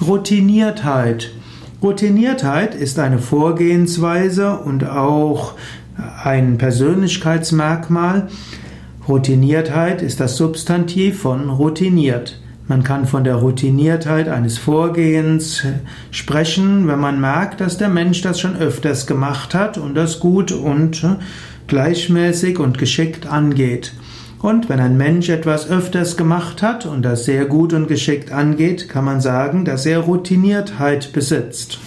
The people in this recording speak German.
Routiniertheit. Routiniertheit ist eine Vorgehensweise und auch ein Persönlichkeitsmerkmal. Routiniertheit ist das Substantiv von routiniert. Man kann von der Routiniertheit eines Vorgehens sprechen, wenn man merkt, dass der Mensch das schon öfters gemacht hat und das gut und gleichmäßig und geschickt angeht. Und wenn ein Mensch etwas öfters gemacht hat und das sehr gut und geschickt angeht, kann man sagen, dass er Routiniertheit besitzt.